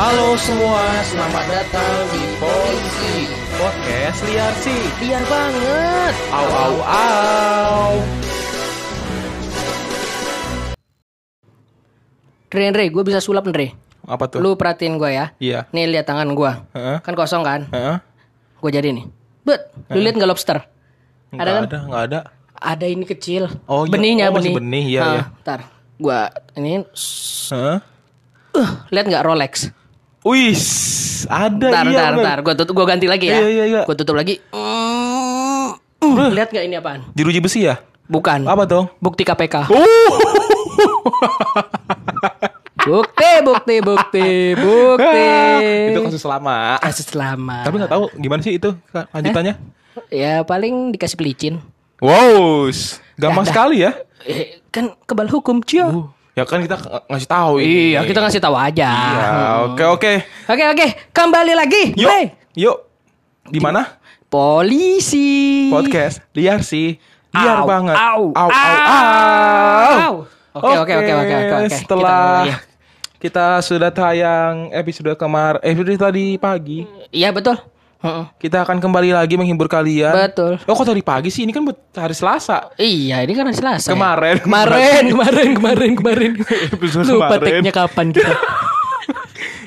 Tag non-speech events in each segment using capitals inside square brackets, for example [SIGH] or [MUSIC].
Halo semua, selamat datang di Polisi Podcast liar sih Liar banget. Au au au Dre, Dre, gue bisa sulap Dre. Apa tuh? Lu perhatiin gue ya. Iya Nih lihat tangan gue. Heeh. Kan kosong kan? Heeh. Gue jadi nih. Bet, lu lihat nggak lobster? Nggak Ada kan? ada, ada Ada ini kecil. Oh, iya. Benihnya Oh, benih. benih, iya, Nah, iya. Ntar, gue ini. Heeh. Uh, lihat nggak Rolex? Wis, ada Ntar, iya ntar, bener. ntar. Gue tutup, gue ganti lagi ya. Iya, iya, iya. Gue tutup lagi. Uh, lihat nggak ini apaan? Jeruji besi ya? Bukan. Apa tuh? Bukti KPK. Uh. Bukti, bukti, bukti, bukti. [LAUGHS] itu kasus lama. kasus lama. Tapi nggak tahu gimana sih itu lanjutannya. Ya paling dikasih pelicin. Wow, gampang sekali ya. Eh, kan kebal hukum cio. Uh, ya kan kita ng- ngasih tahu ini. Iya, kita ngasih tahu aja. Iya, oke oke. Oke, oke. Kembali lagi. Yuk, Bre. yuk. Di mana? Polisi. Podcast liar sih. Liar Au, banget. Au. au, au. Au. Oke, oke, oke, oke, oke, oke. Setelah Kita- kita, sudah tayang episode kemarin, episode tadi pagi, Iya, betul. Kita akan kembali lagi menghibur kalian. Betul. Oh, kok tadi pagi sih? Ini kan buat hari Selasa. Iya, ini kan hari Selasa. ya? Kemarin. Kemarin, [LAUGHS] kemarin, kemarin, kemarin. Episode Lupa kemarin. tag-nya kapan kita. [LAUGHS]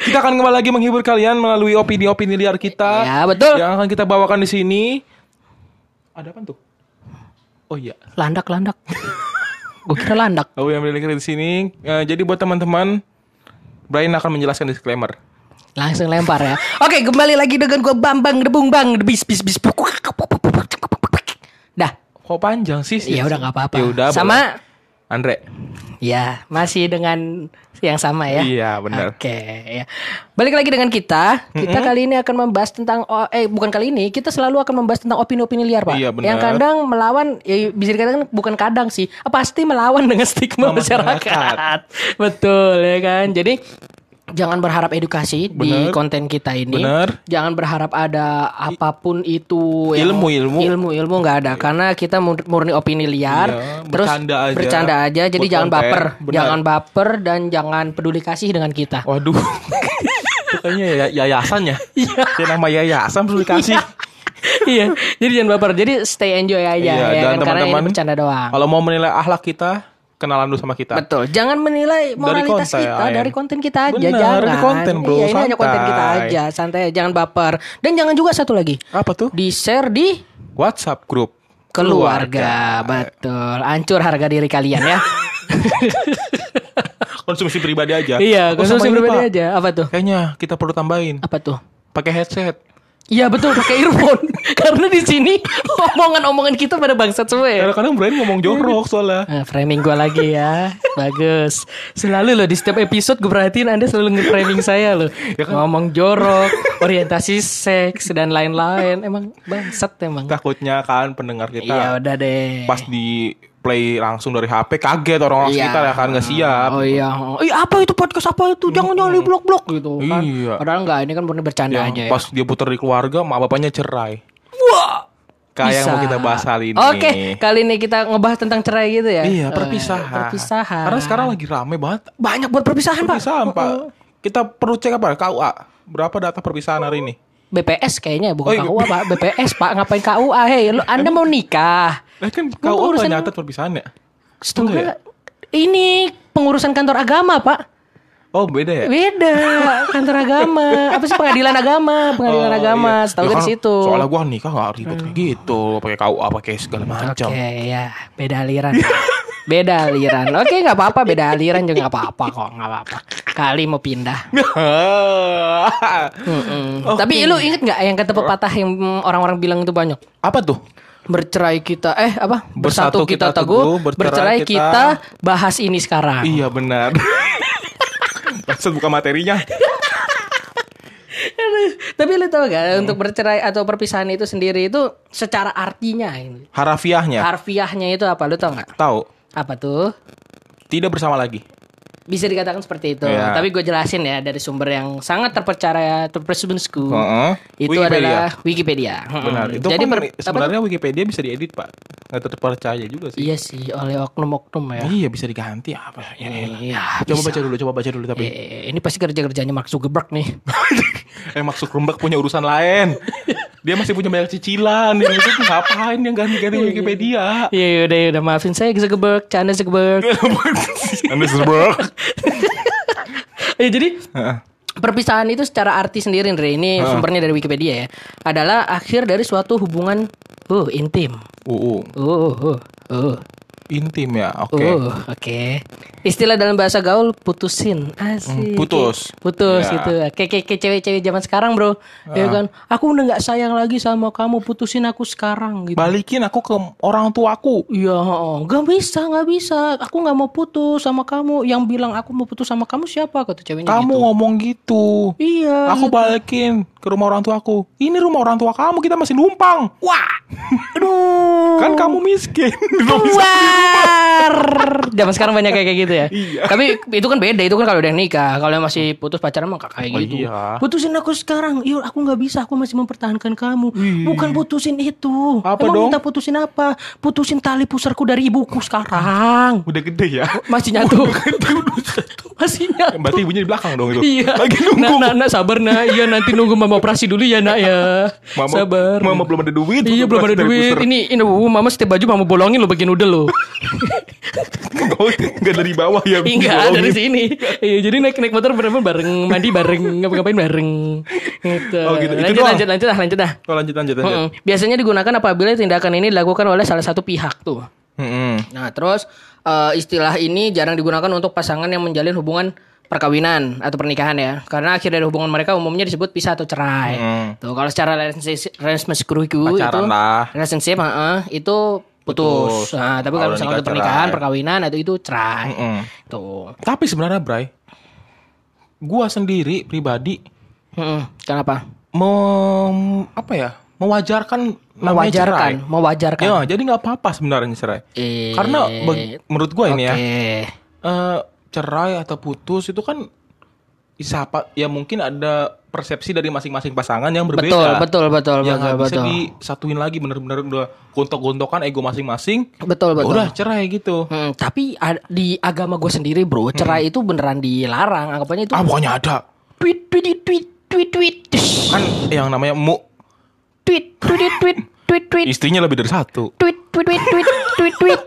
Kita akan kembali lagi menghibur kalian melalui opini-opini liar kita. Ya, betul. Yang akan kita bawakan di sini. Ada apa tuh? Oh iya. Landak, landak. [LAUGHS] Gue kira landak. Oh yang mendengar di sini. Eh, jadi buat teman-teman, Brian akan menjelaskan disclaimer. Langsung lempar ya. Oke, kembali lagi dengan gue Bambang Debung Bang bis bis bis. Dah. Kok panjang sih? Ya udah nggak apa-apa. Ya udah. Sama boleh. Andre. ya, masih dengan yang sama ya. Iya, benar. Oke, ya. Balik lagi dengan kita. Kita kali ini akan membahas tentang eh bukan kali ini, kita selalu akan membahas tentang opini-opini liar, Pak. Iya, benar. Yang kadang melawan ya bisa dikatakan bukan kadang sih, pasti melawan dengan stigma Masyarakat. masyarakat. [LAUGHS] Betul ya kan. Jadi jangan berharap edukasi di Benar. konten kita ini. Benar. Jangan berharap ada apa pun itu yang- Ilmu, ilmu. ilmu ilmu nggak ada karena kita mur- murni opini liar Iya, terus bercanda aja. bercanda aja jadi jangan konten. baper Benar. jangan baper dan jangan peduli kasih dengan kita Waduh. [LAUGHS] Itu kayaknya ya- yayasan ya. Iya. Nama yayasan perlu dikasih. iya jadi jangan baper jadi stay enjoy aja Iya, ya dan kan karena ini teman-teman, bercanda doang Kalau mau menilai akhlak kita, kenalan dulu sama kita. betul. Jangan menilai moralitas konten, kita ya. dari konten kita aja Benar, jangan. dari konten, bro. iya, ini hanya konten kita aja. Santai jangan baper. Dan jangan juga satu lagi. Apa tuh? di share di WhatsApp grup keluarga. betul. Hancur harga diri kalian ya. [LAUGHS] Konsumsi pribadi aja. iya Oh, konsumsi pribadi aja. Apa tuh? Kayaknya kita perlu tambahin. Apa tuh? Pakai headset. Iya betul pakai earphone [LAUGHS] karena di sini omongan-omongan kita pada bangsat semua ya. Kadang-kadang Brian ngomong jorok soalnya. Nah, framing gue lagi ya, bagus. Selalu loh di setiap episode gue perhatiin anda selalu nge-framing saya loh. Ya kan? Ngomong jorok, orientasi seks dan lain-lain. Emang bangsat emang. Takutnya kan pendengar Iya kita udah deh. pas di play langsung dari HP kaget orang-orang Iya. sekitar ya kan nggak siap. Oh iya. Ih apa itu podcast apa itu? Jangan jangan di blok-blok gitu kan. Iya. Padahal enggak, ini kan murni bercanda Yang aja ya. pas dia putar di keluarga, mak bapaknya cerai. Wah. Kayak yang mau kita bahas kali ini. Oke, kali ini kita ngebahas tentang cerai gitu ya. Iya, Eh, perpisahan. perpisahan. Karena sekarang lagi rame banget banyak buat perpisahan, Pak. perpisahan, Pak. Kita perlu cek apa? KUA. Berapa data perpisahan hari ini? BPS kayaknya bukan Oh, iya. KUA, Pak. BPS, Pak. Ngapain KUA? Hei, lu Anda mau nikah? Lah kan KUA urusan- nyatet perpisahan ya? Setengah. Enggak Ini pengurusan kantor agama, Pak. Oh, beda ya? Beda, [LAUGHS] kantor agama. Apa sih pengadilan agama? Pengadilan Oh, agama. iya. Setahu Ya dari situ. Hmm. Soalnya gua nikah gak ribet kayak gitu, pakai KUA, pakai segala macam. Oke, ya. Beda aliran. beda aliran. Oke, nggak apa-apa. Beda aliran juga nggak apa-apa kok. Nggak apa-apa. Kali mau pindah. [LAUGHS] Mm-mm. Oke. Tapi lu inget nggak yang kata pepatah yang mm, orang-orang bilang itu banyak? Apa tuh? Bercerai kita eh apa? Bersatu Bersatu kita kita teguh, teguh, bercerai bercerai kita- kita bahas ini sekarang. Iya benar. [LAUGHS] Maksud buka materinya. Tapi lu tau gak untuk bercerai atau perpisahan itu sendiri itu secara artinya ini. Harafiahnya. Harfiahnya itu apa lu tau nggak? Tahu. Apa tuh? Tidak bersama lagi. Bisa dikatakan seperti itu. Iya. Tapi gue jelasin ya dari sumber yang sangat terpercaya, terpercayasku. Heeh. Itu Wikipedia. adalah Wikipedia. Benar. Itu Jadi kan per- apa- sebenarnya Wikipedia bisa diedit, Pak. Nggak terpercaya juga sih. Iya sih oleh oknum-oknum ya. Iya, bisa diganti apa ya. Iya. Coba bisa. baca dulu, coba baca dulu tapi. Eh, ini pasti kerja-kerjanya Mark Zuckerberg nih. [LAUGHS] eh maksud Rumbak punya urusan lain. [LAUGHS] Dia masih punya banyak cicilan. Yang itu ngapain yang ganti-ganti Wikipedia? Iya udah udah maafin saya Zuckerberg, canda Zuckerberg. [LAUGHS] Anda Zuckerberg. [LAUGHS] ya jadi Heeh. perpisahan itu secara arti sendiri Andre ini sumbernya dari Wikipedia ya adalah akhir dari suatu hubungan uh intim. Uh, uh. Uh uh uh. Intim ya. Oke. Uh, oke. Istilah dalam bahasa gaul putusin. Asik. Hmm, putus. Putus Ya. gitu. Kayak kayak kayak cewek-cewek zaman sekarang, Bro. Ya kan? Aku udah nggak sayang lagi sama kamu, putusin aku sekarang gitu. Balikin aku ke orang tuaku. Iya, oh, nggak bisa, nggak bisa. Aku nggak mau putus sama kamu. Yang bilang aku mau putus sama kamu siapa? Kata ceweknya Kamu gitu. ngomong gitu. Iya. Aku balikin ke rumah orang tuaku. Ini rumah orang tua kamu, kita masih numpang. Wah, [LAUGHS] aduh. Kan kamu miskin. Keluar. Zaman sekarang banyak kayak gitu ya. Iya. Tapi itu kan beda. Itu kan kalau udah nikah. Kalau masih putus pacaran mah kayak Oh, gitu. iya. Putusin aku sekarang. Yuk, aku nggak bisa. Aku masih mempertahankan kamu. Bukan putusin itu. Apa Emang dong? minta putusin apa? Putusin tali pusarku dari ibuku sekarang. Udah gede ya. Masih nyatu. masih nyatu. Berarti ibunya di belakang dong itu. Iya. Lagi nunggu. Nak, nak, nak, sabar nak. Iya nanti nunggu mama operasi dulu ya nak ya. Mama, sabar. Mama belum ada duit. Iya belum ada duit. Ini ini uh, mama setiap baju mama bolongin lo bagian udah lo. Oh, Nggak dari bawah ya. Enggak dari dibolongin. sini. Iya jadi naik naik motor bener bareng mandi bareng ngapa-ngapain bareng. Gitu. Oh, gitu. Itu Lanjut doang? lanjut lanjut lanjut ah. Oh, lanjut lanjut lanjut. Mm-mm. Biasanya digunakan apabila tindakan ini dilakukan oleh salah satu pihak tuh. Mm-mm. Nah terus eh, istilah ini jarang digunakan untuk pasangan yang menjalin hubungan perkawinan atau pernikahan ya karena akhir dari hubungan mereka umumnya disebut pisah atau cerai Hmm. tuh kalau secara relationship relationship itu lah. relationship heeh, itu putus, Putus. Nah, tapi Kalau misalnya nikah untuk pernikahan cerai. perkawinan itu itu cerai Mm-mm. tuh Tapi sebenarnya Bray, gua sendiri pribadi Heeh, kenapa mem apa ya mewajarkan mewajarkan cerai. mewajarkan Ya, jadi nggak apa-apa sebenarnya cerai. Eh, Karena bag- menurut gua ini ya, oke. eh, cerai atau putus itu kan siapa ya mungkin ada persepsi dari masing-masing pasangan yang berbeda. betul betul betul Ya betul nggak bisa betul disatuin lagi bener-bener udah gontok-gontokan ego masing-masing. betul Ya betul Udah cerai gitu. Hmm, tapi di agama gue sendiri bro, cerai itu beneran dilarang. Anggapannya itu Ah bukannya ada. tweet tweet tweet tweet tweet Kan yang namanya mu tweet tweet tweet tweet tweet istrinya lebih dari satu. tweet tweet tweet tweet tweet tweet.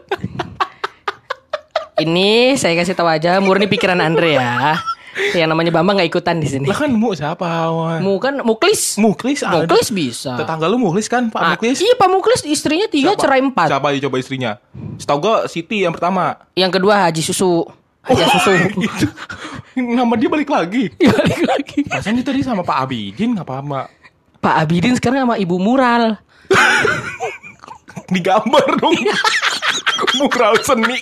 Ini saya kasih tahu aja, murni pikiran Andre ya. Yang namanya Bambang nggak ikutan di sini. Lah kan mu siapa? Wan? Mu kan Muklis. Muklis ada. Muklis bisa. Tetangga lu Muklis kan Pak Ah, Muklis? Iya Pak Muklis istrinya tiga Siapa? cerai empat. Siapa aja coba istrinya? Setahu gua Siti yang pertama. Yang kedua Haji Susu. Haji Susu. [LAUGHS] Itu nama dia balik lagi. [LAUGHS] Iya, balik lagi. Rasanya tadi sama Pak Abidin nggak apa-apa. Pak Abidin sekarang sama Ibu Mural. [LAUGHS] Digambar dong. Mural seni.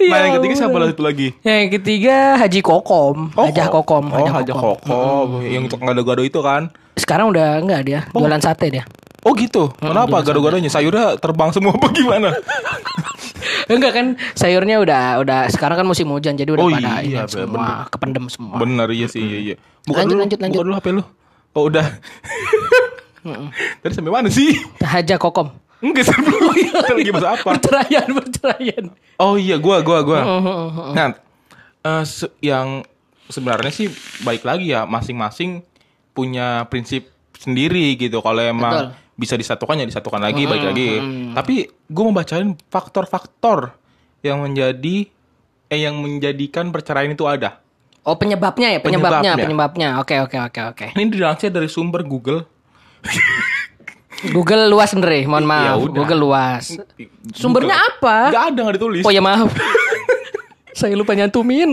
Nah yang ketiga siapa lagi lagi? Yang ketiga Haji Kokom, Hajah Kok- Kokom, Oh, Hajah Kokom. Yang tukang gado-gado itu kan. Sekarang udah enggak dia, jualan sate dia. Oh gitu. Kenapa gado-gadonya? Sayurnya terbang semua apa gimana? [LAUGHS] Enggak kan, sayurnya udah udah sekarang kan musim hujan jadi udah Oh, pada iya, semua bener. kependem semua. Bener iya sih, iya iya. Buka Lanjut, dulu, lanjut, lanjut. buka dulu HP lu. Oh, udah. [LAUGHS] Tadi sampai mana sih? Hajah Kokom. Enggak sebelum. Kita lagi bahas apa? Perceraian, perceraian. Oh iya, gua gua gua. Mm-hmm. Nah, eh, se- yang sebenarnya sih baik lagi ya masing-masing punya prinsip sendiri gitu. Kalau emang Betul. bisa disatukan ya disatukan lagi, baik lagi. Tapi gua mau bacain faktor-faktor yang menjadi eh yang menjadikan perceraian itu ada. Oh penyebabnya ya, penyebabnya, Penyebabnya. penyebabnya. Oke, oke, oke, oke. Ini dilansir dari sumber Google. [LAUGHS] Google luas Andre, mohon Ya maaf. udah. Google luas. Sumbernya apa? Gak ada nggak ditulis. Oh ya maaf. [LAUGHS] Saya lupa nyantumin.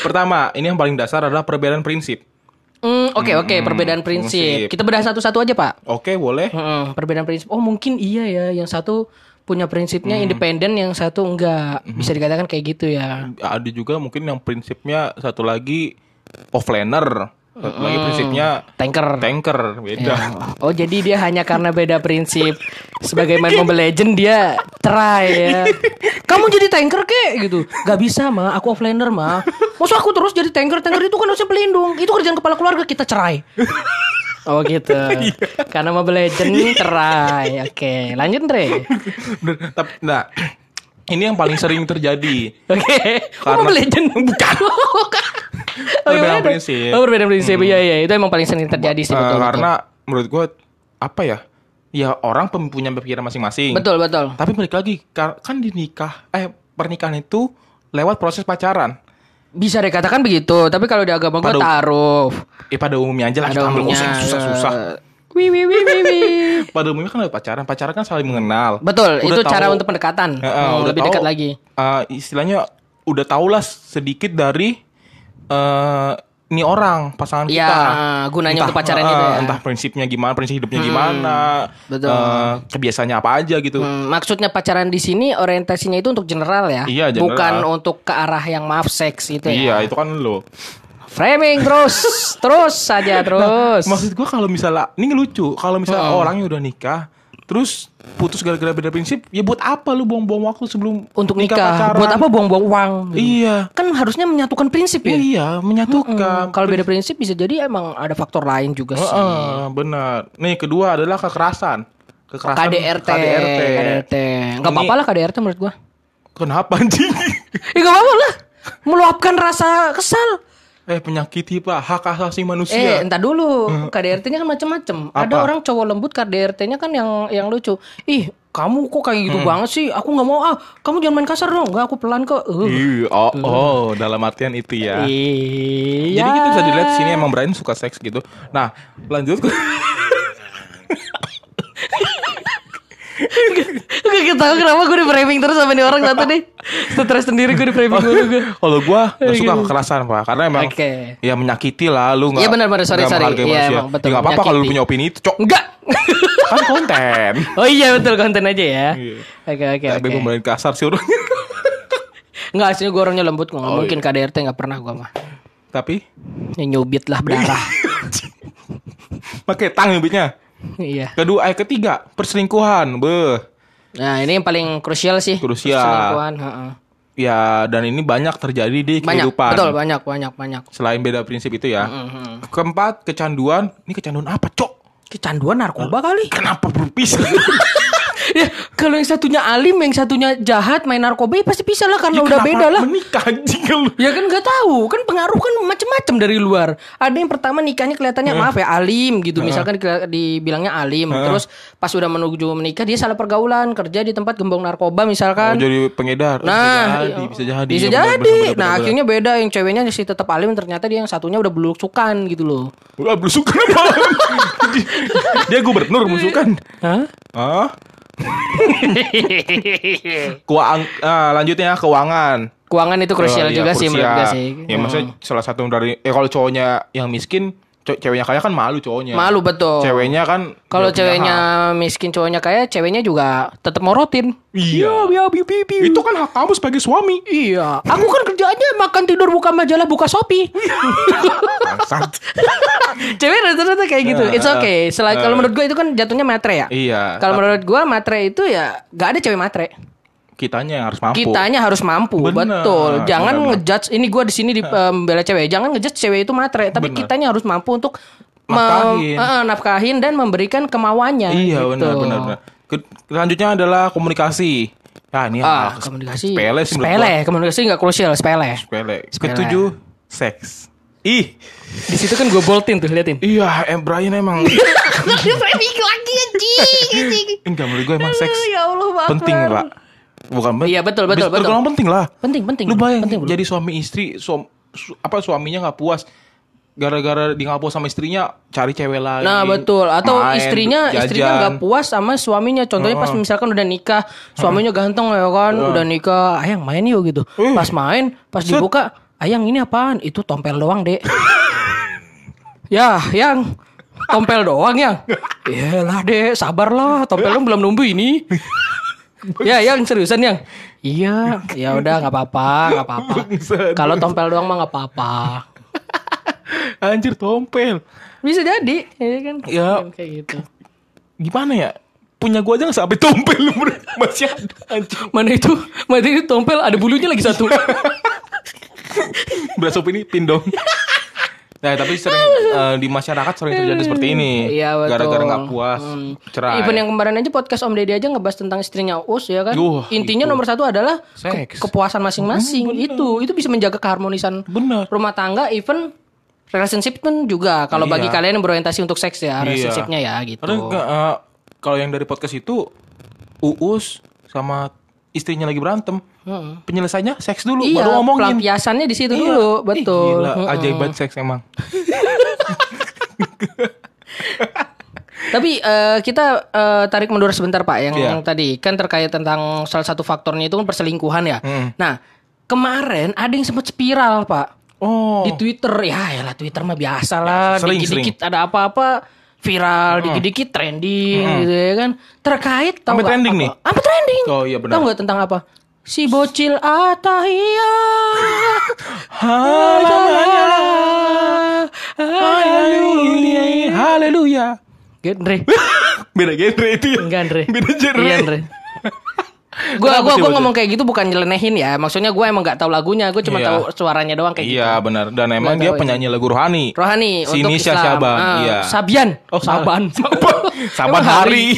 Pertama, ini yang paling dasar adalah perbedaan prinsip. Hmm, oke oke, perbedaan prinsip. prinsip. Kita bedah satu-satu aja, Pak. Oke, boleh. Heeh, perbedaan prinsip. Oh, mungkin iya ya, yang satu punya prinsipnya independen, yang satu enggak. Bisa dikatakan kayak gitu ya. Ada juga mungkin yang prinsipnya satu lagi offlaner, lagi prinsipnya Tanker. tanker, beda. Ya. Oh, jadi dia hanya karena beda prinsip sebagai main Mobile Legend dia cerai ya. Kamu jadi tanker kek gitu. Gak bisa mah, aku offliner mah. Maksud aku terus jadi tanker, tanker itu kan harusnya pelindung. Itu kerjaan kepala keluarga kita cerai. Oh gitu. Karena Mobile Legend cerai. Oke, lanjut Andre. Tapi, nah, ini yang paling sering terjadi. [LAUGHS] Oke. Oh, Karena- Mobile Legend [LAUGHS] bukan. Oh, Perbedaan gimana? prinsip. Oh, perbedaan prinsip. Iya, iya, itu emang paling sering terjadi sih Eh, betul. betul. karena menurut gue apa ya? Ya orang punya pikiran masing-masing. betul, betul. Tapi balik lagi, kan di nikah, eh pernikahan itu lewat proses pacaran. Bisa dikatakan begitu, tapi kalau di agama gue Pada- taruh. Eh pada umumnya aja lah Ada kita ambil umumnya. susah-susah. Wih, wih, wih, wih, wih. [LAUGHS] Pada umumnya kan lewat pacaran. Pacaran kan saling mengenal. Betul, Udah itu tahu- cara untuk pendekatan. Eh, eh, Hmm, udah lebih tahu, dekat lagi. eh, istilahnya udah tau lah sedikit dari eh ini orang pasangan Iya, kita. gunanya untuk pacaran eh, itu ya. Entah prinsipnya gimana, prinsip hidupnya gimana, betul. eh, kebiasaannya apa aja gitu. Hmm, maksudnya pacaran di sini orientasinya itu untuk general ya, Iya, general. bukan untuk ke arah yang maaf seks itu Iya, ya. itu kan lo. Framing terus, terus saja terus. Maksud gua kalau misalnya ini lucu, kalau misalnya orangnya udah nikah, terus putus gara-gara beda prinsip, ya buat apa lu buang-buang waktu sebelum untuk nikah, pacaran? buat apa buang-buang uang? Iya. Kan harusnya menyatukan prinsip ya. Iya, menyatukan. Kalau beda prinsip bisa jadi emang ada faktor lain juga sih. Heeh, benar. Nih kedua adalah kekerasan. Kekerasan KDRT, KDRT. KDRT. Enggak Ini- apa-apa lah KDRT menurut gua. Kenapa anjing? [LAUGHS] Ya enggak apa-apa lah. Meluapkan rasa kesal. Eh penyakiti pak hak asasi Eh, manusia. entar dulu. KDRT-nya kan macam-macam. Ada orang cowok lembut KDRT-nya kan yang yang lucu. Ih, kamu kok kayak gitu banget sih? Aku nggak mau ah. Kamu jangan main kasar dong. Enggak, aku pelan kok. Uh. Ih, oh, oh, dalam artian itu ya. Iya. Jadi kita bisa dilihat di sini emang Brian suka seks gitu. Nah, lanjut [LAUGHS] Gue tahu kenapa gue di framing terus sama nih orang satu nih. Stres sendiri gue di framing dulu gue. [LAUGHS] kalau gua gak suka kekerasan pak, karena emang Oke. ya menyakiti lah lu nggak. Iya, benar-benar. Sorry, nggak sorry. menghargai Iya, manusia. emang betul, Ya nggak apa-apa kalau lu punya opini itu, cok. Enggak. kan konten. [LAUGHS] oh iya betul konten aja ya. Iya. Oke oke Tapi oke. pemain kasar sih orangnya. [LAUGHS] Enggak aslinya gue orangnya lembut kok. Oh, mungkin KDRT nggak pernah gue mah. Tapi Ya nyubit lah berdarah. pakai tang nyubitnya. [LAUGHS] iya. Kedua, eh ketiga, perselingkuhan. Beh. Nah ini yang paling krusial sih. Krusial. Perselingkuhan, heeh. Ya, dan ini banyak terjadi di Banyak, kehidupan. betul banyak banyak banyak. Selain beda prinsip itu ya. Mhm. Keempat, kecanduan. Ini kecanduan apa, cok? Kecanduan narkoba kali. Kenapa berpisah? [LAUGHS] ya, kalau yang satunya alim, yang satunya jahat main narkoba ya pasti bisa lah karena Ya, udah beda lah. Menikah anjing kalau Ya kan nggak tahu, kan pengaruh kan macam-macam dari luar. Ada yang pertama nikahnya kelihatannya maaf ya alim gitu, misalkan dikira- dibilangnya alim, terus pas udah menuju menikah dia salah pergaulan, kerja di tempat gembong narkoba Oh, misalkan. jadi pengedar. Nah, bisa jadi, bisa jadi. Bisa Ya, jadi. nah, akhirnya beda yang ceweknya sih tetap alim ternyata dia yang satunya udah belusukan gitu loh. Wah, belusukan apa? [LAUGHS] Dia gubernur belusukan. Hah? Hah? [LAUGHS] Keuang, ah, lanjutnya keuangan. Keuangan itu krusial Oh, iya, juga sih menurut gue krusial. sih. Ya maksudnya salah satu dari eh kalau cowoknya yang miskin, ceweknya kaya kan malu cowoknya. Malu betul. Ceweknya kan Kalau ceweknya hak. miskin cowoknya kaya, ceweknya juga tetap morotin. Iya. Iya, bi, bi. Itu kan hak kamu sebagai suami. Iya, aku kan kerjaannya makan tidur buka majalah buka Shopee. [LAUGHS] Cewek rata-rata kayak gitu. It's okay. Selain kalau menurut gue itu kan jatuhnya matre ya. Iya. Kalau menurut gue matre itu ya gak ada cewek matre. Kitanya yang harus mampu. Kitanya harus mampu, Bener, betul. Jangan bener. ngejudge ini gue di sini di membela cewek. Jangan ngejudge cewek itu matre, tapi Bener. kitanya harus mampu untuk Nafkahin. eh, nafkahin dan memberikan kemauannya. Iya gitu. benar benar Selanjutnya adalah komunikasi. Nah, ini Ah, komunikasi. sepele sih Sepele, gua. komunikasi nggak krusial, sepele. Sepele. Sepele. Ketujuh, seks. Ih, Di situ kan gue boltin tuh, liatin. iya, em Brian emang [LAUGHS] framing lagi anjing. enggak menurut gue emang seks Ya Allah, penting, Pak. Bukan Iya, betul, betul, betul. tergolong penting lah. Penting, penting. Lu bayang penting, jadi suami istri suam- su- apa suaminya nggak puas gara-gara di nggak puas sama istrinya cari cewek lain. Nah betul atau main, istrinya jajan. istrinya nggak puas sama suaminya contohnya pas misalkan udah nikah suaminya ganteng ya kan udah nikah ayang main yuk gitu Eh. pas main pas Set. dibuka ayang ini apaan itu tompel doang dek [LAUGHS] ya yang tompel doang yang [LAUGHS] Iyalah dek sabarlah tompel lu belum numbuh ini ya yang seriusan yang iya ya udah nggak apa-apa nggak apa-apa kalau tompel doang mah nggak apa-apa [LAUGHS] Anjir tompel. bisa jadi ya kan Ya. kayak gitu Gimana ya? punya gua aja nggak sampai tompel [LAUGHS] masih ada anjing. Mana itu? Mana itu tompel ada bulunya lagi satu. [LAUGHS] Beras sup ini pindong. Nah, tapi sering eh, di masyarakat sering terjadi seperti ini. Iya betul. Gara-gara nggak puas, Hmm. cerai. Even yang kemarin aja podcast Om Deddy aja ngebahas tentang istrinya Us ya kan. Wah, Intinya itu. nomor satu adalah ke- kepuasan masing-masing. itu itu bisa menjaga keharmonisan Bener. rumah tangga. Even relationship pun juga. Kalau bagi Iya. kalian yang berorientasi untuk seks ya, Iya. relationshipnya ya gitu. Eh, kalau yang dari podcast itu Uus sama istrinya lagi berantem. Penyelesaiannya seks dulu Iya, baru ngomongin. pelampiasannya di situ Iya. dulu, Ih, betul. gila, Mm-mm. ajaib banget seks emang. [LAUGHS] Tapi eh, kita eh, tarik mundur sebentar Pak yang, Iya. yang tadi kan terkait tentang salah satu faktornya itu kan perselingkuhan ya. Hmm. Nah, kemarin ada yang sempat spiral Pak Oh. di Twitter ya, ya lah Twitter mah biasa lah. Dikit-dikit ada apa-apa viral, dikit-dikit trending gitu ya kan. Terkait tahu nggak trending apa? nih? Apa trending? Oh, iya, benar. Tahu nggak tentang apa? Si bocil Atahia. [LAUGHS] Haleluya. Haleluya. Haleluya. Genre. [LAUGHS] Beda genre itu ya. Enggak, Andre. Beda genre. Iya, Andre. [LAUGHS] Gua Kenapa gua gua ngomong kayak gitu bukan nyelenehin ya. Maksudnya gua emang nggak tahu lagunya, gua cuma Iya. tahu suaranya doang kayak gitu. Iya benar dan emang dia penyanyi lagu rohani. Rohani Si untuk Nisha Islam. Syaban, Ah, iya. Sabian. Oh, Saban. Saban Emang hari.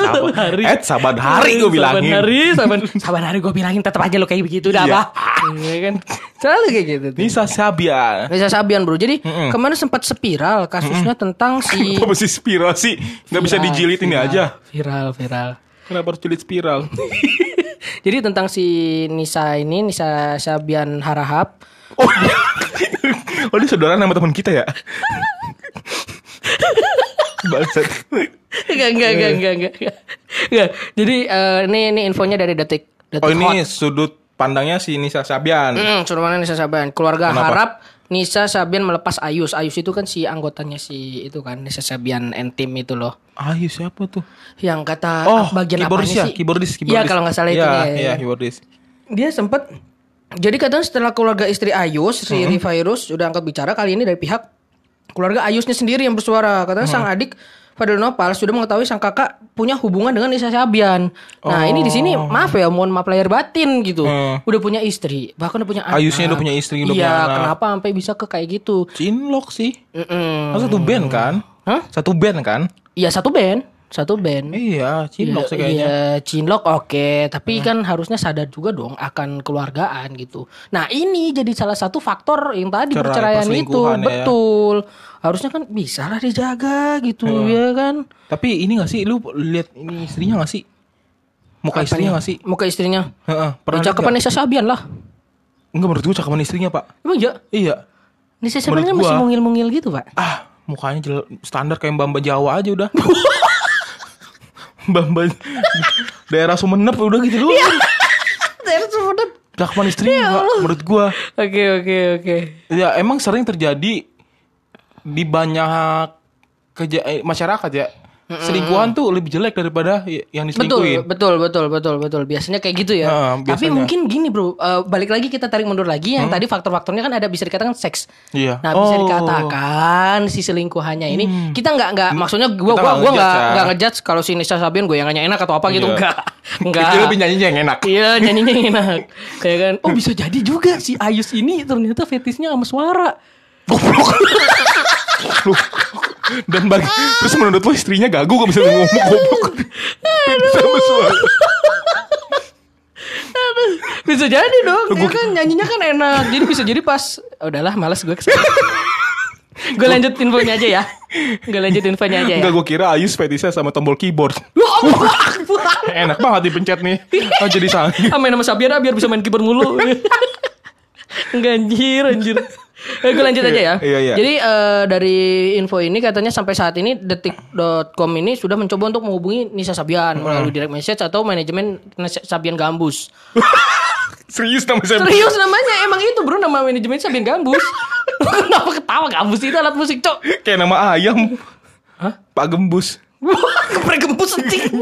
Saban hari. Eh, saban hari gue bilangin. Saban hari, saban, saban hari gue bilangin tetap aja lo kayak begitu dah, Iya. Pak. Iya kan? Selalu kayak gitu. tuh. Nisa Sabian. Nisa Sabian, Bro. Jadi kemarin sempat spiral kasusnya tentang [LAUGHS] si Kenapa mesti spiral sih? Gak bisa Viral, dijilit ini viral, aja. Viral, viral. Kenapa harus jilit spiral? [LAUGHS] Jadi tentang si Nisa ini, Nisa Sabian Harahap. Oh, [LAUGHS] oh dia saudara sama teman kita ya? Bangsat. Enggak, enggak, enggak, enggak, enggak, enggak. Jadi eh, ini ini infonya dari Detik. Detik Oh ini Hot. sudut pandangnya si Nisa Sabian. Hmm, suruh mana Nisa Sabian? Keluarga Kenapa? harap Nisa Sabian melepas Ayus. Ayus itu kan si anggotanya si itu kan Nisa Sabian and Team itu loh. Ayo siapa tuh? Yang kata Oh, bagian keyboardis apanya ya? sih? Keyboardis, Iya keyboardis. kalau nggak salah itu Iya, ya. Iya, keyboardis. Dia sempat jadi katanya setelah keluarga istri Ayus, si Hmm. Rifairus udah angkat bicara kali ini dari pihak keluarga Ayusnya sendiri yang bersuara. Katanya sang Hmm. adik Fadil Nopal sudah mengetahui sang kakak punya hubungan dengan Nisa Sabian. Nah, ini di sini maaf ya, mohon maaf lahir batin gitu. Oh. Hmm. Udah punya istri, bahkan udah punya anak. Ayusnya udah punya istri, udah Iya, punya anak. kenapa sampai bisa ke kayak gitu? Cinlok sih. Mm-mm. Kan satu band kan? Hah? Satu band kan? Iya, satu band, satu band. Iya, Cinlok sih kayaknya. Iya, cinlok oke, tapi kan harusnya sadar juga dong akan keluargaan gitu. Nah, ini jadi salah satu faktor yang tadi Cerai, perceraian itu, ya. betul. Harusnya kan bisa lah dijaga gitu ya kan. Tapi ini gak sih lu lihat ini istrinya gak sih? Muka istrinya gak sih? Muka istrinya. Heeh, Pernah cakapan? Nisa Sabian lah. Enggak menurut gua cakapan istrinya, Pak. Emang ya? Iya. Nisa Sabian kan masih mungil-mungil gitu, Pak. Ah, mukanya standar kayak Mbak Jawa aja udah. [LAUGHS] Mbak [LAUGHS] daerah Sumenep udah gitu loh. Cakapan istrinya Pak, menurut gua. Oke, oke, oke. Ya emang sering terjadi di banyak keja eh, masyarakat ya. Selingkuhan tuh lebih jelek daripada yang Betul, diselingkuhin. betul, betul, betul, betul. Biasanya kayak gitu ya. Heeh, Tapi biasanya. Hmm. mungkin gini, Bro. Eh, balik lagi kita tarik mundur lagi yang tadi faktor-faktornya kan ada bisa dikatakan seks. Iya. Nah, bisa Oh. Hmm. dikatakan si selingkuhannya ini kita nggak nggak maksudnya gua Kita gua gua nggak ngejudge nggak ngejudge kalau si Nisa Sabian goyangannya enak atau apa gitu Iya. enggak. Enggak. [LAUGHS] Itu lebih nyanyinya yang enak. Iya nyanyinya enak [LAUGHS] ya kan Oh bisa jadi juga si Ayus ini ternyata fetisnya sama suara [LAUGHS] Dan bagi, terus menurut lo istrinya gagu gak bisa ngomong goblok. Sama suara. Bisa jadi dong ya kan nyanyinya kan enak Jadi bisa jadi pas Udahlah malas gue ke sana Gue lanjut infonya aja ya Gue lanjut infonya aja ya Enggak gue kira Ayus fetisnya sama tombol keyboard. Enak banget dipencet nih. Oh jadi sang. Ah, main sama Sabian ah, biar bisa main keyboard mulu. [LAUGHS] Enggak anjir, anjir. Gue lanjut aja ya. Iya, iya. Jadi eh, dari info ini katanya sampai saat ini detik.com ini sudah mencoba untuk menghubungi Nisa Sabian Hmm. melalui direct message atau manajemen Nisa Sabian Gambus. [LAUGHS] Serius nama saya. Serius namanya emang itu bro nama manajemen Sabian Gambus. [LAUGHS] Kenapa ketawa Gambus itu alat musik cok? Kayak nama ayam. Hah? Pak Gembus. Geprek gembus anjing.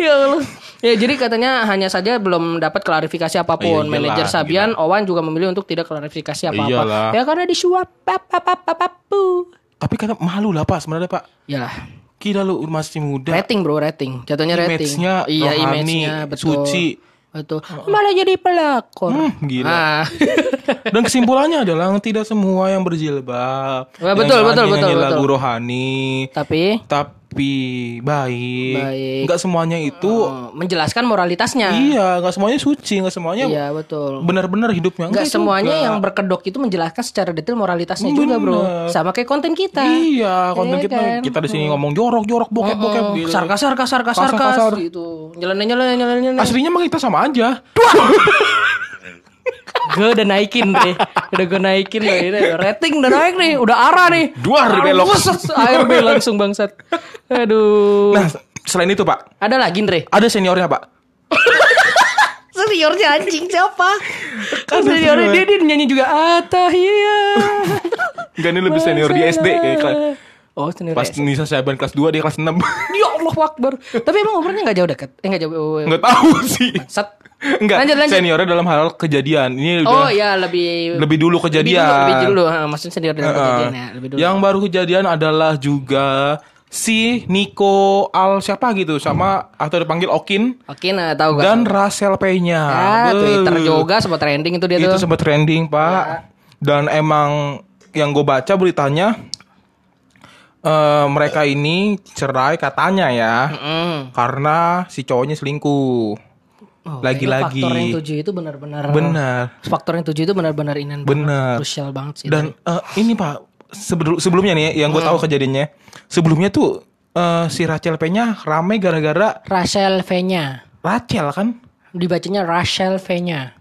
Ya Allah. Ya jadi katanya hanya saja belum dapat klarifikasi apa pun. Iya, iyalah, Manajer Sabian Owan juga memilih untuk tidak klarifikasi apa-apa. Iyalah. Ya karena disuap papapapapapu. Tapi kan malu lah Pak sebenarnya Pak. Iyalah. Gila lu masih muda. Rating bro, rating. Jatuhnya rating. Image-nya iya, image-nya betul. suci. Betul. Malah jadi pelakor. Hmm, gila. Ah. [LAUGHS] Dan kesimpulannya adalah tidak semua yang berjilbab. Wah, yang betul, betul, nyanyi betul, lagu betul. rohani. Tapi Tapi baik. Baik. Enggak semuanya itu oh, menjelaskan moralitasnya. iya, enggak semuanya suci, enggak semuanya Iya, betul. benar-benar hidupnya Enggak Enggak semuanya juga. yang berkedok itu menjelaskan secara detail moralitasnya juga, Bro. Bener. Sama kayak konten kita. Iya, konten Iya kita kan? kita di sini ngomong jorok, jorok, bokep, bokep Oh, gitu. sarkas, sarkas, sarkas, Kasar, sarkas, kasar. gitu. Nyeleneh, nyeleneh, nyeleneh. Aslinya mah kita sama aja. [LAUGHS] Gue udah naikin deh. Udah gue naikin loh ini. Rating udah naik nih. Udah arah nih. Duar di belok. [LAUGHS] ARB langsung bangsat. Aduh. Nah, selain itu, Pak, Ada lagi Ndre. ada seniornya, Pak. [LAUGHS] Seniornya anjing siapa? Kan seniornya senior. dia, dia nyanyi juga Atahia. Enggak ini lebih senior di SD kayak kelas- Oh senior Pas. Nisa Syaban kelas 2 dia kelas 6. Ya Allah Akbar. Tapi emang umurnya gak jauh dekat. Eh gak jauh. Enggak tahu sih. Sat. Enggak. Lanjut, lanjut. Seniornya dalam hal kejadian. Ini Oh udah ya lebih lebih dulu kejadian. Lebih dulu, lebih dulu. Maksudnya senior dalam Heeh. kejadian ya. Lebih dulu. Yang baru kejadian adalah juga si Nico Al siapa gitu sama atau dipanggil Okin Oke nah tahu gak? dan P-nya. Ah, Beuh. Twitter juga sempat trending itu dia Itu tuh. sempat trending, Pak. Dan emang yang gue baca beritanya eh, mereka ini cerai katanya ya. Mm. Karena si cowoknya selingkuh. Oh, Lagi-lagi. Faktor yang tujuh itu benar-benar. Benar. Faktor yang tujuh itu benar-benar ini. Benar. Krusial banget sih. Dan eh, ini Pak, sebelum sebelumnya nih yang gue tahu kejadiannya. Sebelumnya tuh eh, si Rachel P-nya rame gara-gara Rachel V-nya. Rachel kan? Dibacanya Rachel V-nya.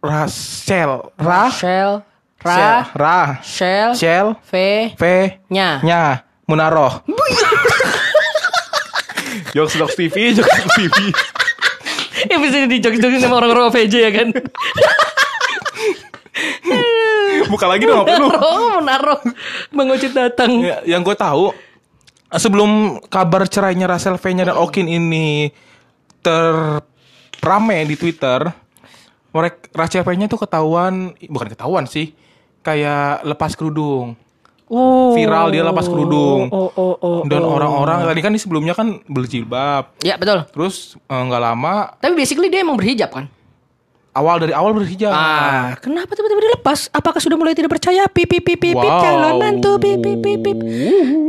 Rachel, Ra, Rachel. Shell, Ra. Ra, Shell. Shell, V-nya. V, nya, Munaroh. [LAUGHS] Jokes Jokes TV, Jokes TV. Ya bisa dijok-jokin sama orang-orang VJ ya kan. Buka lagi dong apa lu? Menaruh. Bang Ocit datang. Ya, yang gue tahu sebelum kabar cerainya Rachel V-nya dan Okin ini terrame di Twitter, mereka Rachel V-nya tuh ketahuan, bukan ketahuan sih, kayak lepas kerudung. Oh. Viral dia lepas kerudung. Oh, oh, oh. Dan oh. orang-orang tadi kan ini sebelumnya kan berjilbab. Ya, betul. Terus eh, nggak lama Tapi basically dia emang berhijab kan? awal dari awal berhijab. Ah, kenapa tiba-tiba dilepas? Apakah sudah mulai tidak percaya? Pip pip pip pip Wow. calon mantu pip pip pip pip.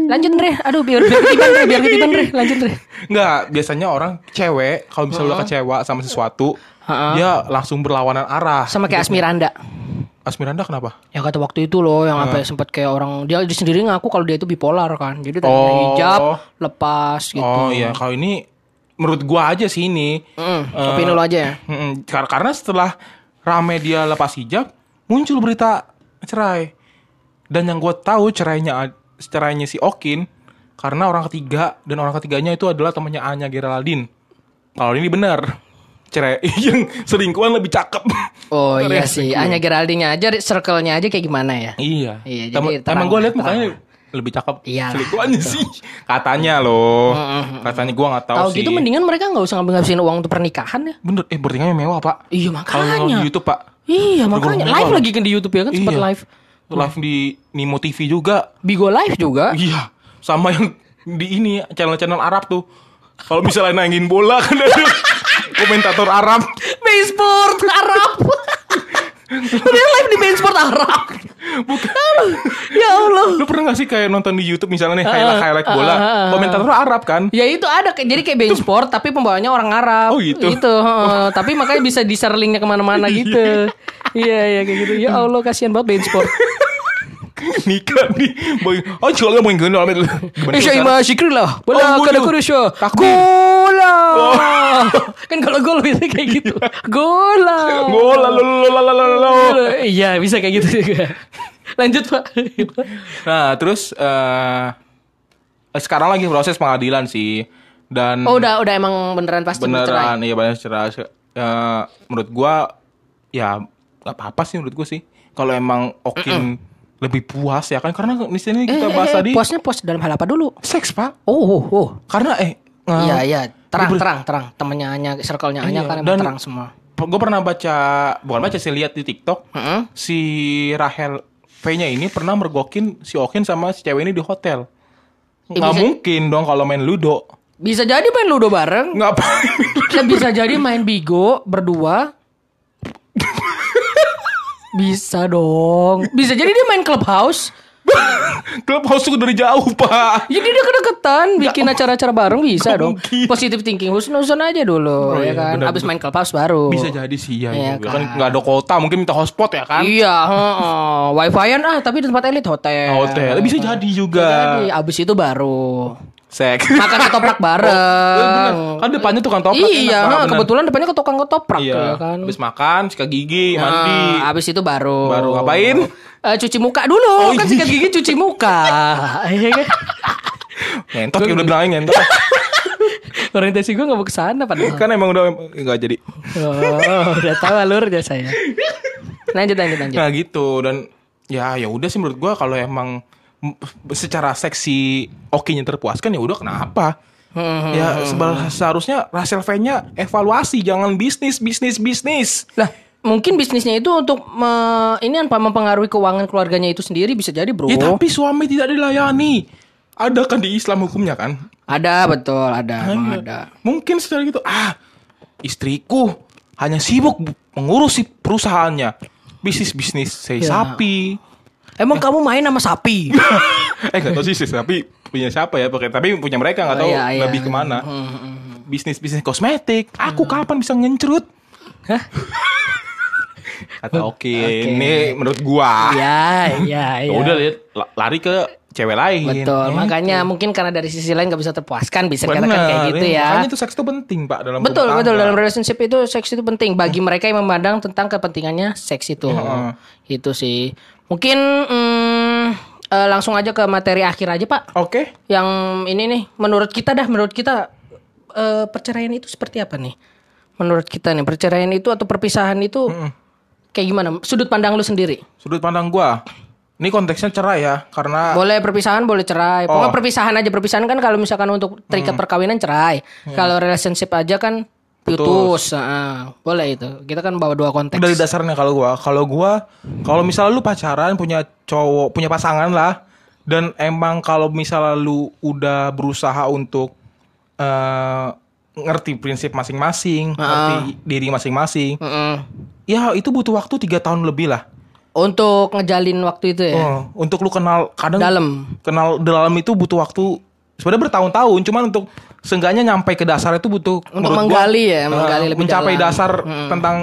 Lanjut Dre. Aduh biar [LAUGHS] biar ketiban Dre, biar ketiban Dre. Lanjut Dre. Nggak, biasanya orang cewek kalau misalnya udah kecewa sama sesuatu, Ha-ha. dia langsung berlawanan arah. Sama kayak Asmiranda. Asmiranda kenapa? Yang kata waktu itu loh yang apa ya, sempat kayak orang dia dia sendiri ngaku kalau dia itu bipolar kan. Jadi tadinya Oh. hijab lepas gitu. Oh iya, kalau ini menurut gua aja sih ini. Mm, opini lo aja ya. mm, kar- karena setelah rame dia lepas hijab, muncul berita cerai. Dan yang gua tahu cerainya cerainya si Okin karena orang ketiga dan orang ketiganya itu adalah temannya Anya Geraldine. Kalau ini benar. Cerai [LAUGHS] yang selingkuhan lebih cakep. Oh iya sih, hanya Geraldine aja circle-nya aja kayak gimana ya? Iya. Iya, jadi terang emang gue lihat mukanya lebih cakep Iyalah, selingkuhannya sih. Katanya loh. Katanya gue nggak tahu Tahu sih. gitu mendingan mereka nggak usah ngabisin uang untuk pernikahan ya. Bener, eh bertingkahnya mewah pak. Iya Kalau makanya. nonton di YouTube pak. Iya makanya live lagi kan di YouTube ya kan sempat Iya. live. Live di Nimo TV juga. Bigo live juga. Iya. Sama yang di ini channel-channel Arab tuh. Kalau misalnya nangin bola kan ada komentator Arab. Basesport Arab. Dia live di Basesport Arab. Bukan. ya Allah. Lu pernah gak sih kayak nonton di YouTube misalnya nih Ah, highlight highlight bola, ah, ah, ah. komentator Arab kan? Ya itu ada kayak- jadi kayak Basesport tapi pembawanya orang Arab. Oh, gitu? heeh. tapi makanya bisa di share linknya ke mana-mana gitu. [LAUGHS] Iya iya kayak gitu. Ya Allah kasihan banget Basesport. Nikah nih, boy. Oh, kalau mau gini, Isya ima syikri lah. Bola Oh, kada gitu. kurusya. Takbir. Gola. kan kalau gol bisa kayak gitu. Gola. Bola, lo, lo, lo, lo, lo, lo. Iya bisa kayak gitu juga. [LAUGHS] Lanjut pak. Nah, terus eh sekarang lagi proses pengadilan sih. Dan Oh udah udah emang beneran pasti bercerai. beneran iya banyak cerai. Eh, menurut gua ya nggak apa-apa sih menurut gua sih. Kalau emang Okin lebih puas ya kan karena di sini kita bahas tadi Eh, puasnya puas dalam hal apa dulu? seks, Pak. Oh oh oh. Karena eh eh, Iya iya terang ber- terang terang temennya Anya circle-nya Anya Iya, kan dan- terang semua. gue pernah baca bukan baca sih lihat di TikTok Heeh. si Rahel V-nya ini pernah mergokin si Okin sama si cewek ini di hotel. Nggak bisa- mungkin dong kalau main ludo. Bisa jadi main ludo bareng. Ngapain? Ya bisa jadi main bigo berdua. Bisa dong. Bisa jadi dia main clubhouse. [LAUGHS] Clubhouse tuh dari jauh, Pak. Jadi dia kedekatan bikin acara-acara bareng bisa dong. mungkin. Positive thinking husnuzon aja dulu Oh, ya iya, kan. benar, Abis main clubhouse baru. Bisa jadi sih ya. Iya juga. kan. kan nggak ada kota, mungkin minta hotspot ya kan? Iya, heeh. Wifi-an ah tapi di tempat elit hotel. Hotel. Bisa jadi juga. Jadi abis itu baru Sek. makan ketoprak [LAUGHS] bener. bareng. Kan depannya tukang toprak. iya, enak, bener. kebetulan depannya ke tukang ketoprak Iya. ya kan. Habis makan, sikat gigi, mandi. Nah, abis itu baru Baru ngapain? Eh, cuci muka dulu Oh, kan iya. sikat gigi cuci muka [LAUGHS] Iya kan? Ngentot ya udah bilangin ngentot. [LAUGHS] orientasi gue nggak mau ke sana padahal kan emang udah nggak jadi. oh, udah tahu alurnya saya lanjut lanjut lanjut Nah gitu dan ya ya udah sih menurut gua kalau emang secara seksi okinya terpuaskan ya udah kenapa? Hmm, ya sebal- seharusnya Russell V-nya evaluasi jangan bisnis bisnis bisnis. lah mungkin bisnisnya itu untuk me- ini apa mempengaruhi keuangan keluarganya itu sendiri bisa jadi bro Ya tapi suami tidak dilayani. Ada kan di Islam hukumnya kan? ada betul ada emang ada Mungkin secara gitu ah istriku hanya sibuk bu- mengurusi perusahaannya. Bisnis bisnis saya Ya. sapi. Emang kamu main sama sapi [LAUGHS] eh nggak tahu sih sih sapi punya siapa ya pakai tapi punya mereka nggak Oh, tahu iya, iya. lebih ke mana. Hmm, Bisnis bisnis kosmetik. Aku kapan bisa ngencrut? Hah? [LAUGHS] Kata oke, ini menurut gua. [LAUGHS] ya ya Ya ya udah lihat la- lari ke cewek lain. betul Ya. makanya mungkin karena dari sisi lain nggak bisa terpuaskan bisa Bener, dikatakan kayak gitu ya Makanya itu seks itu penting, Pak, dalam Betul betul dalam relationship itu seks itu penting bagi mereka yang memandang tentang kepentingannya seks itu. Heeh. Itu sih. Mungkin mm, eh, langsung aja ke materi akhir aja Pak. Oke. Yang ini nih menurut kita dah menurut kita eh, perceraian itu seperti apa nih? Menurut kita nih perceraian itu atau perpisahan itu kayak gimana? Sudut pandang lu sendiri. Sudut pandang gua. Ini konteksnya cerai ya, karena Boleh perpisahan, boleh cerai. Pokoknya Oh. perpisahan aja. Perpisahan kan kalau misalkan untuk terikat perkawinan cerai. Kalau relationship aja kan putus. Heeh. boleh itu. Kita kan bawa dua konteks. dari dasarnya kalau gua, kalau gua kalau misalnya lu pacaran punya cowok, punya pasangan lah dan emang kalau misalnya lu udah berusaha untuk eh ngerti prinsip masing-masing, ngerti diri masing-masing, Heeh. ya itu butuh waktu tiga tahun lebih lah. Untuk ngejalin waktu itu ya. Oh, untuk lu kenal kadang Dalam. kenal dalam itu butuh waktu sebenarnya bertahun-tahun cuman untuk seenggaknya nyampe ke dasar itu butuh gua, menggali ya, eh, menggali lebih mencapai dalam. dasar tentang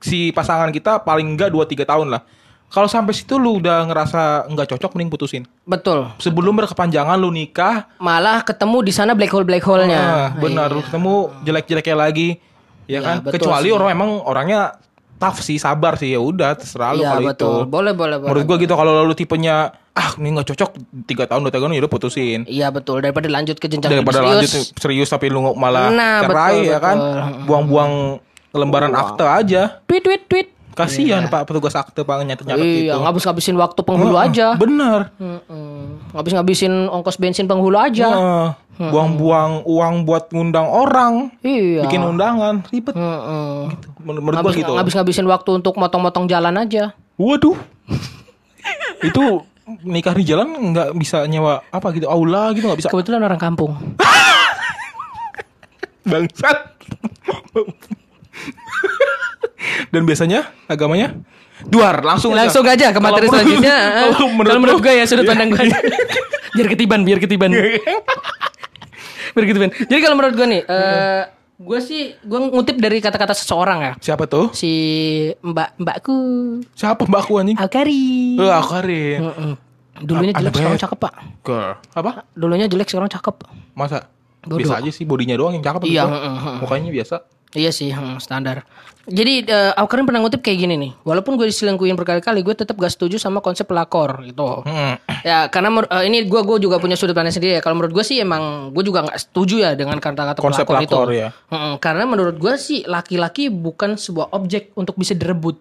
si pasangan kita paling enggak 2 3 tahun lah. Kalau sampai situ lu udah ngerasa nggak cocok mending putusin. Betul. Sebelum berkepanjangan lu nikah, Malah ketemu di sana black hole black hole-nya. ah, benar lu ketemu jelek-jeleknya lagi. Iya, Ya kan? Kecuali sih. orang emang orangnya tough sih, sabar sih ya udah terserah lu Iya kalau itu. betul. Boleh boleh boleh. Menurut gua gitu kalau lu tipenya ah ini nggak cocok tiga tahun dua tahun ya udah putusin. Iya betul. Daripada lanjut ke jenjang daripada lebih lanjut serius. serius tapi lu malah Nah, cerai betul, ya kan betul. buang-buang lembaran akte aja Tweet tweet tweet. kasihan pak petugas akte pak nyatet nyatet Iya, gitu ngabis-ngabisin waktu penghulu Heeh, aja. bener Mm-mm. Ngabis-ngabisin ongkos bensin penghulu aja. Heeh. Buang-buang uang buat ngundang orang Iya. bikin undangan ribet Mm-mm. menurut menurut gua gitu ngabis-ngabisin waktu untuk motong-motong jalan aja. waduh [LAUGHS] itu nikah di jalan nggak bisa nyewa apa gitu aula gitu nggak bisa Kebetulan orang kampung. [LAUGHS] bangsat [LAUGHS] dan biasanya agamanya duar langsung. Langsung aja ke materi Kalau selanjutnya. kalau menurut, Kalau menurut gue ya sudut Iya. pandang gue. biar ketiban, biar ketiban. Biar ketiban. Jadi kalau menurut gue nih, eh gue sih gue ngutip dari kata-kata seseorang ya. siapa tuh Si Mbak Mbakku siapa mbakku anjing Alkari. Eh, Akarin. Mm-mm. Dulunya jelek sekarang cakep pak. Girl. Apa? Dulunya jelek sekarang cakep. Masa? Bodoh. Biasa aja sih bodinya doang yang cakep Iya, gitu. Mukanya biasa. Iya sih, hmm, standar. Jadi uh, Alkarin pernah ngutip kayak gini nih. Walaupun gue diselingkuhin berkali-kali, gue tetap gak setuju sama konsep pelakor gitu. Hmm. Ya karena eh, ini gue gue juga punya sudut pandang sendiri ya. Kalau menurut gue sih emang gue juga nggak setuju ya dengan kata-kata Konsep pelakor, pelakor, itu. ya. Mm-mm, karena menurut gue sih laki-laki bukan sebuah objek untuk bisa direbut.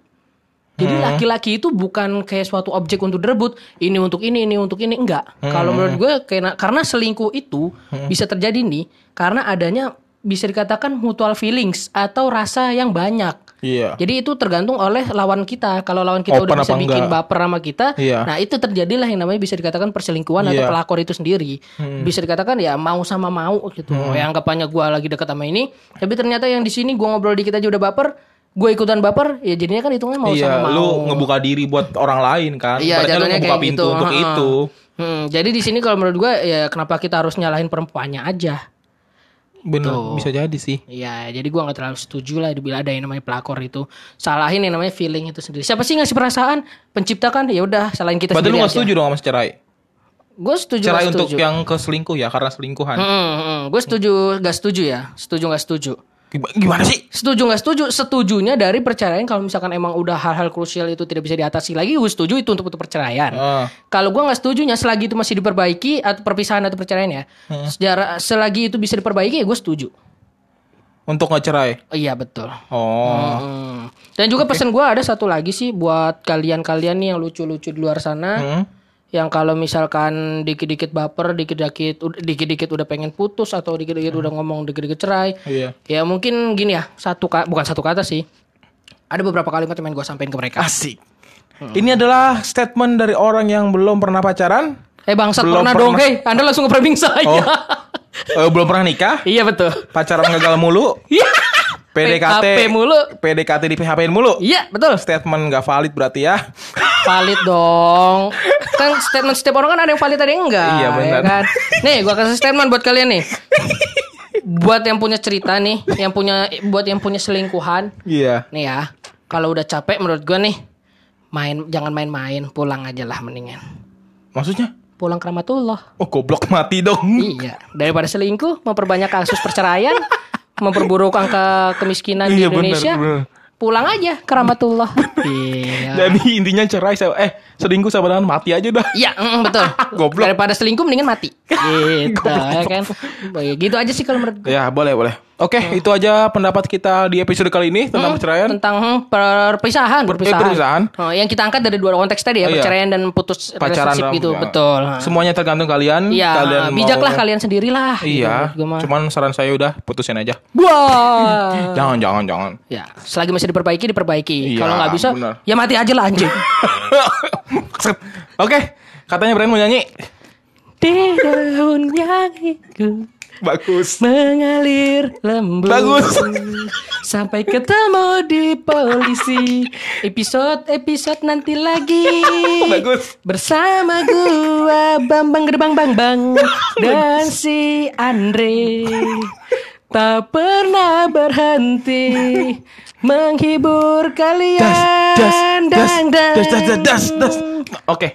Jadi Hmm. laki-laki itu bukan kayak suatu objek untuk direbut. Ini untuk ini, ini untuk ini enggak. Hmm. Kalau menurut gue karena karena selingkuh itu bisa terjadi nih karena adanya bisa dikatakan mutual feelings atau rasa yang banyak. Iya. Jadi itu tergantung oleh lawan kita. Kalau lawan kita Open udah bisa bikin enggak? baper sama kita, Iya. nah itu terjadilah yang namanya bisa dikatakan perselingkuhan atau Iya. Hmm. pelakor itu sendiri. Bisa dikatakan ya mau sama mau gitu. Ya anggapannya gua lagi deket sama ini, tapi ternyata yang di sini gua ngobrol dikit aja udah baper, gue ikutan baper, ya jadinya kan hitungnya mau iya, sama mau. lu ngebuka diri buat orang lain kan. Iya, Ibaratnya lu ngebuka kayak pintu gitu. untuk itu. Hmm, jadi di sini kalau menurut gue ya kenapa kita harus nyalahin perempuannya aja? Bener, Tuh. bisa jadi sih. Iya, jadi gua nggak terlalu setuju lah dibilang ada yang namanya pelakor itu. Salahin yang namanya feeling itu sendiri. Siapa sih ngasih perasaan? Pencipta kan? Ya udah, salahin kita Berarti lu sendiri gak setuju dong sama cerai? Gue setuju Cerai nggak untuk setuju. yang keselingkuh ya karena selingkuhan. gue setuju gak setuju ya. Setuju gak setuju. Gim- Gimana sih? Setuju gak setuju? Setujunya dari perceraian kalau misalkan emang udah hal-hal krusial itu tidak bisa diatasi lagi, gue setuju itu untuk untuk perceraian. Ah. Kalau gue nggak setujunya selagi itu masih diperbaiki atau perpisahan atau perceraian ya, sejarah selagi itu bisa diperbaiki ya gue setuju. Untuk nggak cerai? Iya betul. Oh. Hmm. Dan juga pesan gue ada satu lagi sih buat kalian-kalian nih yang lucu-lucu di luar sana. Hmm. Yang kalau misalkan dikit-dikit baper, dikit-dikit dikit-dikit udah pengen putus atau dikit-dikit udah ngomong dikit-dikit cerai. Iya. Ya mungkin gini ya, satu ka- bukan satu kata sih. Ada beberapa kalimat yang pengen gue sampaikan ke mereka. Asik. Ini adalah statement dari orang yang belum pernah pacaran. Eh bangsat Belum pernah, pernah. dong, hei, Anda langsung nge-framing saya. Oh. Eh, belum pernah nikah. [LAUGHS] iya betul. Pacaran gagal mulu. Iya. PDKT PHP mulu. PDKT di PHP mulu. Iya betul. Statement gak valid berarti ya. Valid dong. Kan statement setiap orang kan ada yang valid ada yang enggak. Iya, benar. ya kan? Nih, gua kasih statement buat kalian nih. buat yang punya cerita nih, yang punya buat yang punya selingkuhan, Iya. nih ya. Kalau udah capek menurut gua nih, main jangan main-main, pulang aja lah mendingan. Maksudnya? Pulang ke rahmatullah. Oh goblok mati dong. Iya, daripada selingkuh, memperbanyak kasus perceraian, memperburuk angka kemiskinan di Iya, Indonesia. Pulang aja ke rahmatullah. [LAUGHS] iya. Jadi intinya cerai saya eh selingkuh sama dengan mati aja dah. Iya, mm, betul. [LAUGHS] Goblok. Daripada selingkuh mendingan mati. [LAUGHS] Gitu, ya kan. Gitu aja sih kalau menurut gue. Ya boleh boleh. Oke itu aja pendapat kita di episode kali ini tentang perceraian. Tentang hmm, perpisahan, perpisahan. perpisahan. Oh, yang kita angkat dari dua konteks tadi ya, Oh, iya. perceraian dan putus Pacaran relationship gitu, ya. betul. Semuanya tergantung kalian. Iya, kalian mau- bijaklah kalian sendirilah. gitu, Iya. mah. Cuman saran saya udah putusin aja. Wah. [LAUGHS] Jangan jangan jangan. Ya, selagi masih diperbaiki diperbaiki. Iya, Kalau nggak bisa, benar. ya mati aja lah anjing. [LAUGHS] Oke, katanya Brian mau nyanyi. Di daun yang Bagus. mengalir lembut. Bagus. Sampai ketemu di polisi. Episode-episode nanti lagi. Bagus. Bersama gua Bambang Gerbang Bang Bang dan si Andre. Tak pernah berhenti menghibur kalian. Das das das dang. das das das das. Oke.